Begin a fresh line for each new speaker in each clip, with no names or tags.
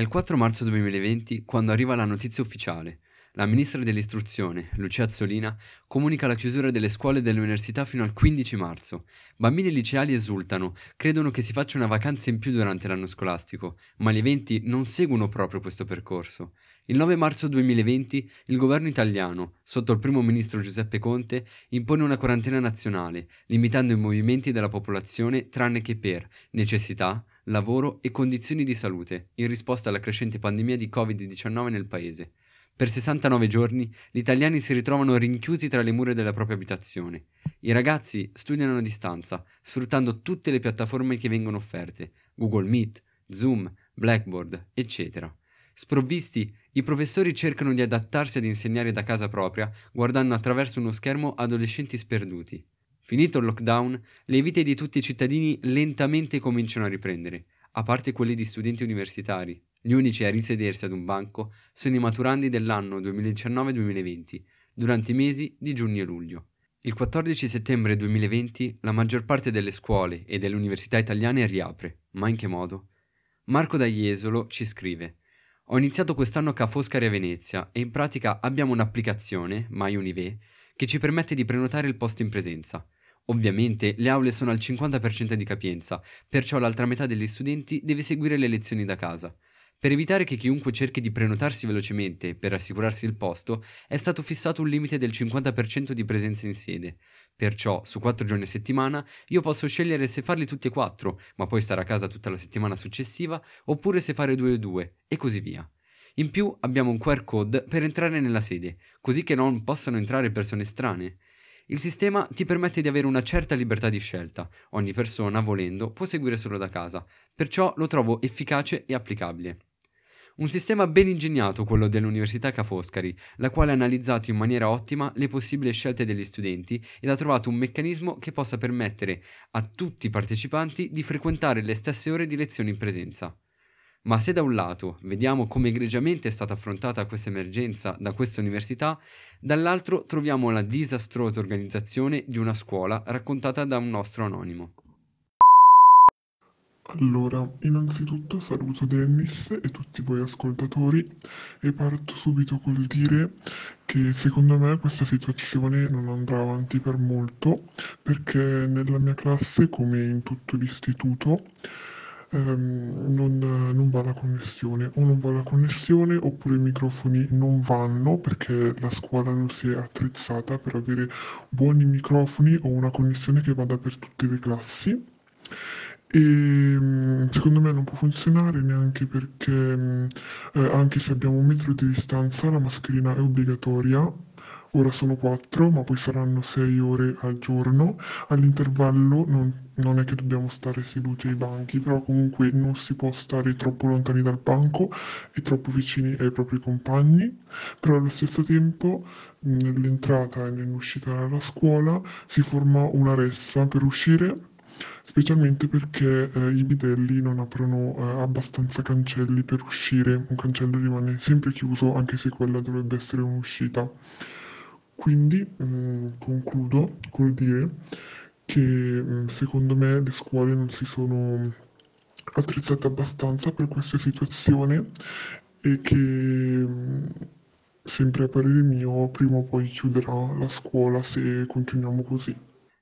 È il 4 marzo 2020 quando arriva la notizia ufficiale. La ministra dell'istruzione, Lucia Azzolina, comunica la chiusura delle scuole e delle università fino al 15 marzo. Bambini liceali esultano, credono che si faccia una vacanza in più durante l'anno scolastico, ma gli eventi non seguono proprio questo percorso. Il 9 marzo 2020 il governo italiano, sotto il primo ministro Giuseppe Conte, impone una quarantena nazionale, limitando i movimenti della popolazione tranne che per necessità, lavoro e condizioni di salute, in risposta alla crescente pandemia di Covid-19 nel paese. Per 69 giorni gli italiani si ritrovano rinchiusi tra le mura della propria abitazione. I ragazzi studiano a distanza, sfruttando tutte le piattaforme che vengono offerte, Google Meet, Zoom, Blackboard, eccetera. Sprovvisti, i professori cercano di adattarsi ad insegnare da casa propria, guardando attraverso uno schermo adolescenti sperduti. Finito il lockdown, le vite di tutti i cittadini lentamente cominciano a riprendere, a parte quelle di studenti universitari. Gli unici a risedersi ad un banco sono i maturandi dell'anno 2019-2020, durante i mesi di giugno e luglio. Il 14 settembre 2020 la maggior parte delle scuole e delle università italiane riapre, ma in che modo? Marco da Jesolo ci scrive Ho iniziato quest'anno a Ca' Foscari a Venezia e in pratica abbiamo un'applicazione, MyUnive, che ci permette di prenotare il posto in presenza. Ovviamente le aule sono al 50% di capienza, perciò l'altra metà degli studenti deve seguire le lezioni da casa. Per evitare che chiunque cerchi di prenotarsi velocemente per assicurarsi il posto, è stato fissato un limite del 50% di presenza in sede. Perciò, su 4 giorni a settimana, io posso scegliere se farli tutti e quattro, ma poi stare a casa tutta la settimana successiva, oppure se fare due e due, e così via. In più abbiamo un QR code per entrare nella sede, così che non possano entrare persone strane. Il sistema ti permette di avere una certa libertà di scelta, ogni persona, volendo, può seguire solo da casa, perciò lo trovo efficace e applicabile. Un sistema ben ingegnato quello dell'Università Ca' Foscari, la quale ha analizzato in maniera ottima le possibili scelte degli studenti ed ha trovato un meccanismo che possa permettere a tutti i partecipanti di frequentare le stesse ore di lezione in presenza. Ma se da un lato vediamo come egregiamente è stata affrontata questa emergenza da questa università, dall'altro troviamo la disastrosa organizzazione di una scuola raccontata da un nostro anonimo.
Allora, innanzitutto saluto Dennis e tutti voi ascoltatori e parto subito col dire che secondo me questa situazione non andrà avanti per molto perché nella mia classe, come in tutto l'istituto, ehm, non, non va la connessione, o non va la connessione oppure i microfoni non vanno perché la scuola non si è attrezzata per avere buoni microfoni o una connessione che vada per tutte le classi. E mm, secondo me non può funzionare neanche perché mm, eh, anche se abbiamo un metro di distanza la mascherina è obbligatoria Ora sono 4, ma poi saranno 6 ore al giorno. All'intervallo non, non, è che dobbiamo stare seduti ai banchi, però comunque non si può stare troppo lontani dal banco e troppo vicini ai propri compagni. Però allo stesso tempo, nell'entrata e nell'uscita dalla scuola, si forma una ressa per uscire specialmente perché eh, i bidelli non aprono eh, abbastanza cancelli per uscire, un cancello rimane sempre chiuso anche se quella dovrebbe essere un'uscita. Quindi mh, mm, concludo col dire che mh, mm, secondo me le scuole non si sono attrezzate abbastanza per questa situazione e che mh, mm, sempre a parere mio prima o poi chiuderà la scuola se continuiamo così.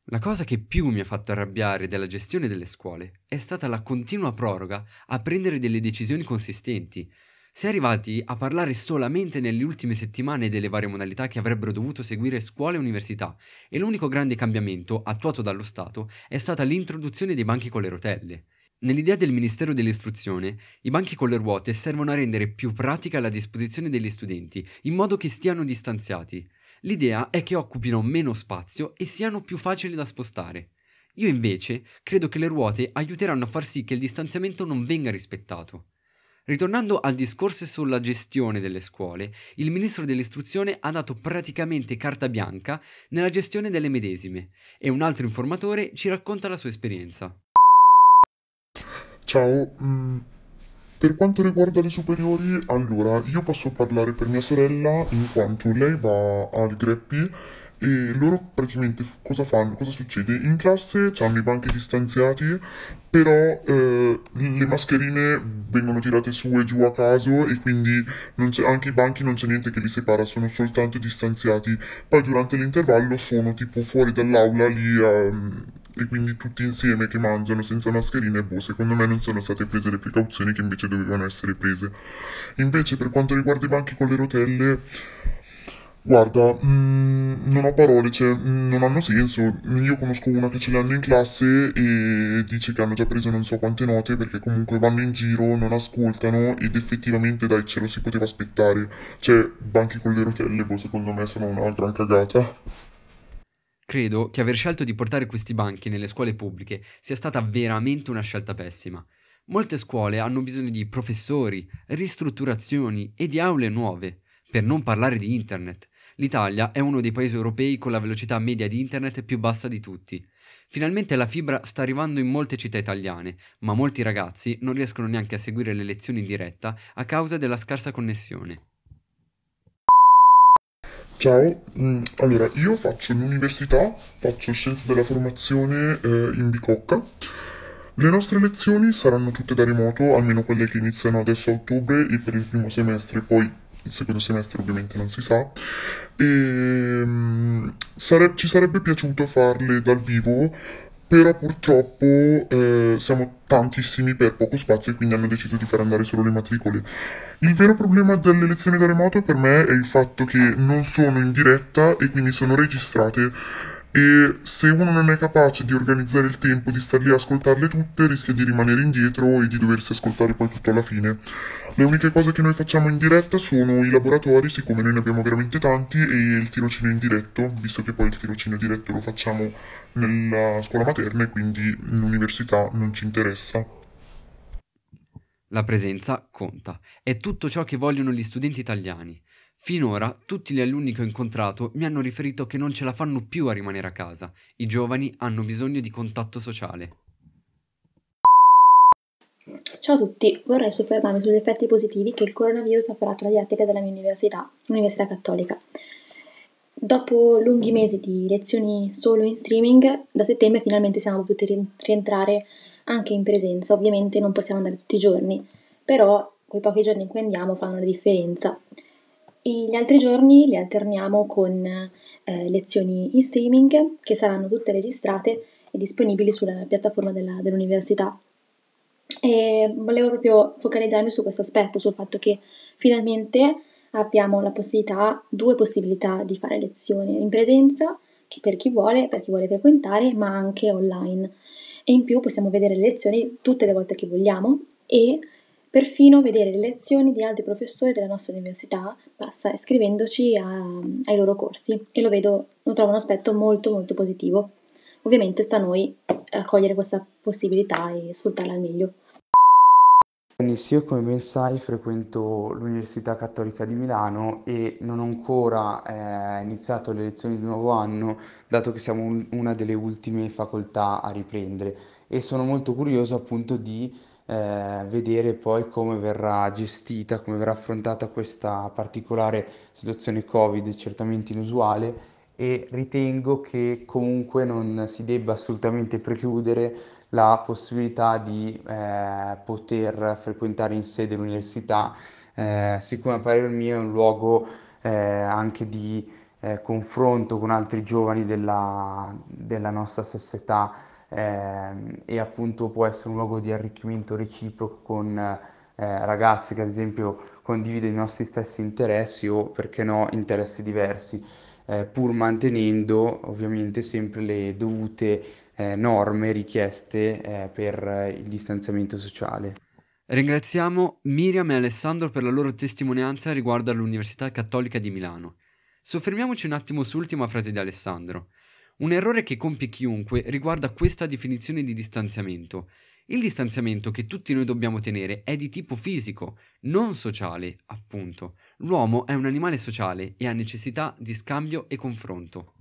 La cosa che più mi ha fatto arrabbiare della gestione delle scuole è stata la continua proroga a prendere delle decisioni consistenti, si è arrivati a parlare solamente nelle ultime settimane delle varie modalità che avrebbero dovuto seguire scuole e università e l'unico grande cambiamento attuato dallo Stato è stata l'introduzione dei banchi con le rotelle. Nell'idea del Ministero dell'Istruzione, i banchi con le ruote servono a rendere più pratica la disposizione degli studenti, in modo che stiano distanziati. L'idea è che occupino meno spazio e siano più facili da spostare. Io invece credo che le ruote aiuteranno a far sì che il distanziamento non venga rispettato. Ritornando al discorso sulla gestione delle scuole, il ministro dell'istruzione ha dato praticamente carta bianca nella gestione delle medesime e un altro informatore ci racconta la sua esperienza.
Ciao, mm, per quanto riguarda le superiori, allora io posso parlare per mia sorella in quanto lei va al Greppi e loro praticamente cosa fanno? Cosa succede? In classe hanno i banchi distanziati, però eh, le mascherine vengono tirate su e giù a caso e quindi anche i banchi non c'è niente che li separa, sono soltanto distanziati. Poi durante l'intervallo sono tipo fuori dall'aula lì ehm, e quindi tutti insieme che mangiano senza mascherine, boh, secondo me non sono state prese le precauzioni che invece dovevano essere prese. Invece per quanto riguarda i banchi con le rotelle, guarda, mm, non ho parole, cioè, mm, non hanno senso. Io conosco una che ce l'hanno in classe e dice che hanno già preso non so quante note perché comunque vanno in giro, non ascoltano ed effettivamente dai, ce lo si poteva aspettare. Cioè, banchi con le rotelle, boh, secondo me sono una gran cagata.
Credo che aver scelto di portare questi banchi nelle scuole pubbliche sia stata veramente una scelta pessima. Molte scuole hanno bisogno di professori, ristrutturazioni e di aule nuove, per non parlare di internet. L'Italia è uno dei paesi europei con la velocità media di internet più bassa di tutti. Finalmente la fibra sta arrivando in molte città italiane, ma molti ragazzi non riescono neanche a seguire le lezioni in diretta a causa della scarsa connessione.
Ciao, mm, allora io faccio l'università, faccio scienze della formazione eh, in Bicocca. Le nostre lezioni saranno tutte da remoto, almeno quelle che iniziano adesso a ottobre e per il primo semestre, poi il secondo semestre ovviamente non si sa. E mm, sare- ci sarebbe piaciuto farle dal vivo, però purtroppo eh, siamo tantissimi per poco spazio e quindi hanno deciso di far andare solo le matricole. Il vero problema delle lezioni da remoto per me è il fatto che non sono in diretta e quindi sono registrate e se uno non è capace di organizzare il tempo di star lì a ascoltarle tutte, rischia di rimanere indietro e di doversi ascoltare poi tutto alla fine. Le uniche cose che noi facciamo in diretta sono i laboratori, siccome noi ne abbiamo veramente tanti, e il tirocinio in diretto, visto che poi il tirocinio diretto lo facciamo nella scuola materna e quindi l'università non ci interessa.
La presenza conta, è tutto ciò che vogliono gli studenti italiani. Finora tutti gli alunni che ho incontrato mi hanno riferito che non ce la fanno più a rimanere a casa. I giovani hanno bisogno di contatto sociale.
Ciao a tutti, vorrei soffermarmi sugli effetti positivi che il coronavirus ha fatto alla didattica della mia università, l'Università Cattolica. Dopo lunghi mesi di lezioni solo in streaming, da settembre finalmente siamo potuti rientrare anche in presenza. Ovviamente non possiamo andare tutti i giorni, però quei pochi giorni in cui andiamo fanno la differenza. E gli altri giorni li alterniamo con eh, lezioni in streaming che saranno tutte registrate e disponibili sulla piattaforma della, dell'università. E volevo proprio focalizzarmi su questo aspetto, sul fatto che finalmente abbiamo la possibilità, due possibilità di fare lezioni in presenza, per chi vuole, per chi vuole frequentare, ma anche online. E in più possiamo vedere le lezioni tutte le volte che vogliamo e perfino vedere le lezioni di altri professori della nostra università, basta iscrivendoci a, ai loro corsi e lo vedo, lo trovo un aspetto molto molto positivo. Ovviamente sta a noi accogliere questa possibilità e sfruttarla al meglio.
Dennis, io come ben sai frequento l'Università Cattolica di Milano e non ho ancora eh, iniziato le lezioni di nuovo anno, dato che siamo un- una delle ultime facoltà a riprendere e sono molto curioso appunto di eh, vedere poi come verrà gestita, come verrà affrontata questa particolare situazione Covid, certamente inusuale, e ritengo che comunque non si debba assolutamente precludere la possibilità di eh, poter frequentare in sede l'università. Eh, siccome a parer mio è un luogo eh, anche di eh, confronto con altri giovani della, della nostra stessa età ehm, e appunto può essere un luogo di arricchimento reciproco con eh, ragazzi che ad esempio condividono i nostri stessi interessi o perché no interessi diversi eh, pur mantenendo ovviamente sempre le dovute eh, norme richieste eh, per eh, il distanziamento sociale.
Ringraziamo Miriam e Alessandro per la loro testimonianza riguardo all'Università Cattolica di Milano. Soffermiamoci un attimo sull'ultima frase di Alessandro. Un errore che compie chiunque riguarda questa definizione di distanziamento. Il distanziamento che tutti noi dobbiamo tenere è di tipo fisico, non sociale, appunto. L'uomo è un animale sociale e ha necessità di scambio e confronto.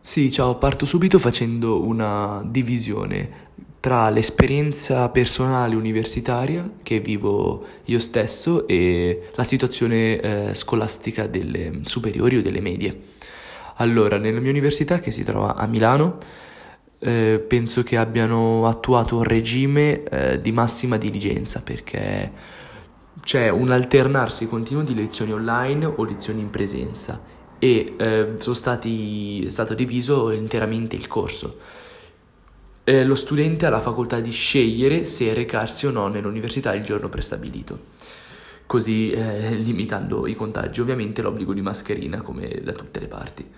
Sì, ciao, parto subito facendo una divisione. tra l'esperienza personale universitaria che vivo io stesso e la situazione eh, scolastica delle superiori o delle medie. Allora, nella mia università che si trova a Milano, eh, penso che abbiano attuato un regime eh, di massima diligenza perché c'è un alternarsi continuo di lezioni online o lezioni in presenza. E eh, stati, è stato diviso interamente il corso. Eh, lo studente ha la facoltà di scegliere se recarsi o no nell'università il giorno prestabilito, così eh, limitando i contagi, ovviamente l'obbligo di mascherina come da tutte le parti.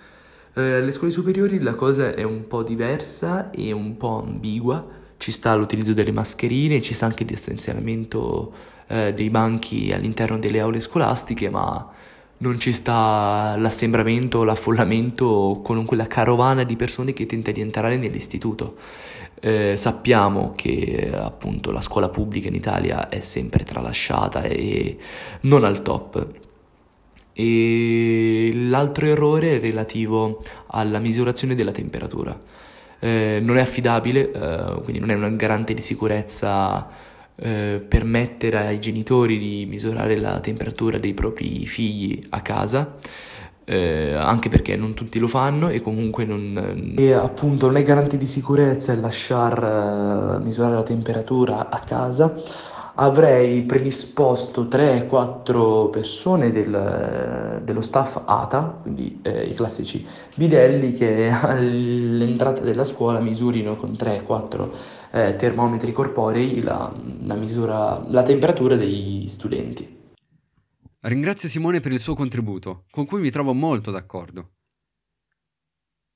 Eh, alle scuole superiori la cosa è un po' diversa e un po' ambigua, ci sta l'utilizzo delle mascherine, ci sta anche il distanziamento eh, dei banchi all'interno delle aule scolastiche, ma non ci sta l'assembramento, l'affollamento con quella carovana di persone che tenta di entrare nell'istituto. Eh, sappiamo che appunto la scuola pubblica in Italia è sempre tralasciata e non al top. E l'altro errore è relativo alla misurazione della temperatura. Eh, non è affidabile, eh, quindi non è un garante di sicurezza eh, permettere ai genitori di misurare la temperatura dei propri figli a casa eh, anche perché non tutti lo fanno e comunque non... E appunto non è garante di sicurezza lasciar uh, misurare la temperatura a casa. Avrei predisposto 3-4 persone del, dello staff ATA, quindi eh, i classici bidelli che all'entrata della scuola misurino con 3-4 eh, termometri corporei la, la, misura, la temperatura degli studenti.
Ringrazio Simone per il suo contributo, con cui mi trovo molto d'accordo.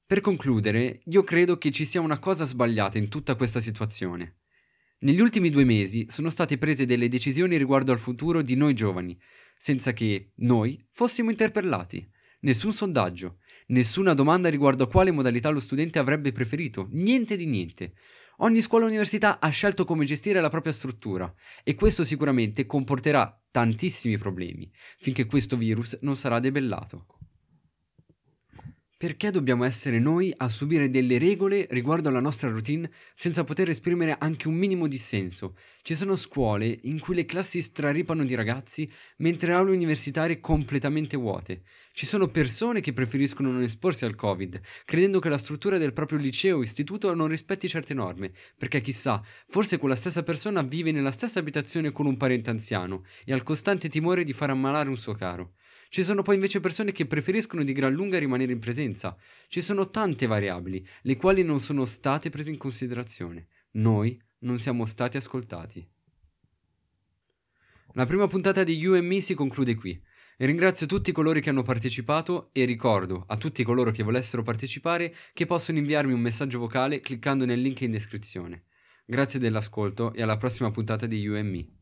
Per concludere, io credo che ci sia una cosa sbagliata in tutta questa situazione. Negli ultimi due mesi sono state prese delle decisioni riguardo al futuro di noi giovani, senza che noi fossimo interpellati. Nessun sondaggio, nessuna domanda riguardo a quale modalità lo studente avrebbe preferito, niente di niente. Ogni scuola università ha scelto come gestire la propria struttura e questo sicuramente comporterà tantissimi problemi finché questo virus non sarà debellato. Perché dobbiamo essere noi a subire delle regole riguardo alla nostra routine senza poter esprimere anche un minimo dissenso? Ci sono scuole in cui le classi straripano di ragazzi mentre aule universitarie completamente vuote. Ci sono persone che preferiscono non esporsi al Covid, credendo che la struttura del proprio liceo o istituto non rispetti certe norme, perché chissà, forse quella stessa persona vive nella stessa abitazione con un parente anziano e ha il costante timore di far ammalare un suo caro. Ci sono poi invece persone che preferiscono di gran lunga rimanere in presenza. Ci sono tante variabili, le quali non sono state prese in considerazione. Noi non siamo stati ascoltati. La prima puntata di You and Me si conclude qui. ringrazio tutti coloro che hanno partecipato e ricordo a tutti coloro che volessero partecipare che possono inviarmi un messaggio vocale cliccando nel link in descrizione. Grazie dell'ascolto e alla prossima puntata di You and Me.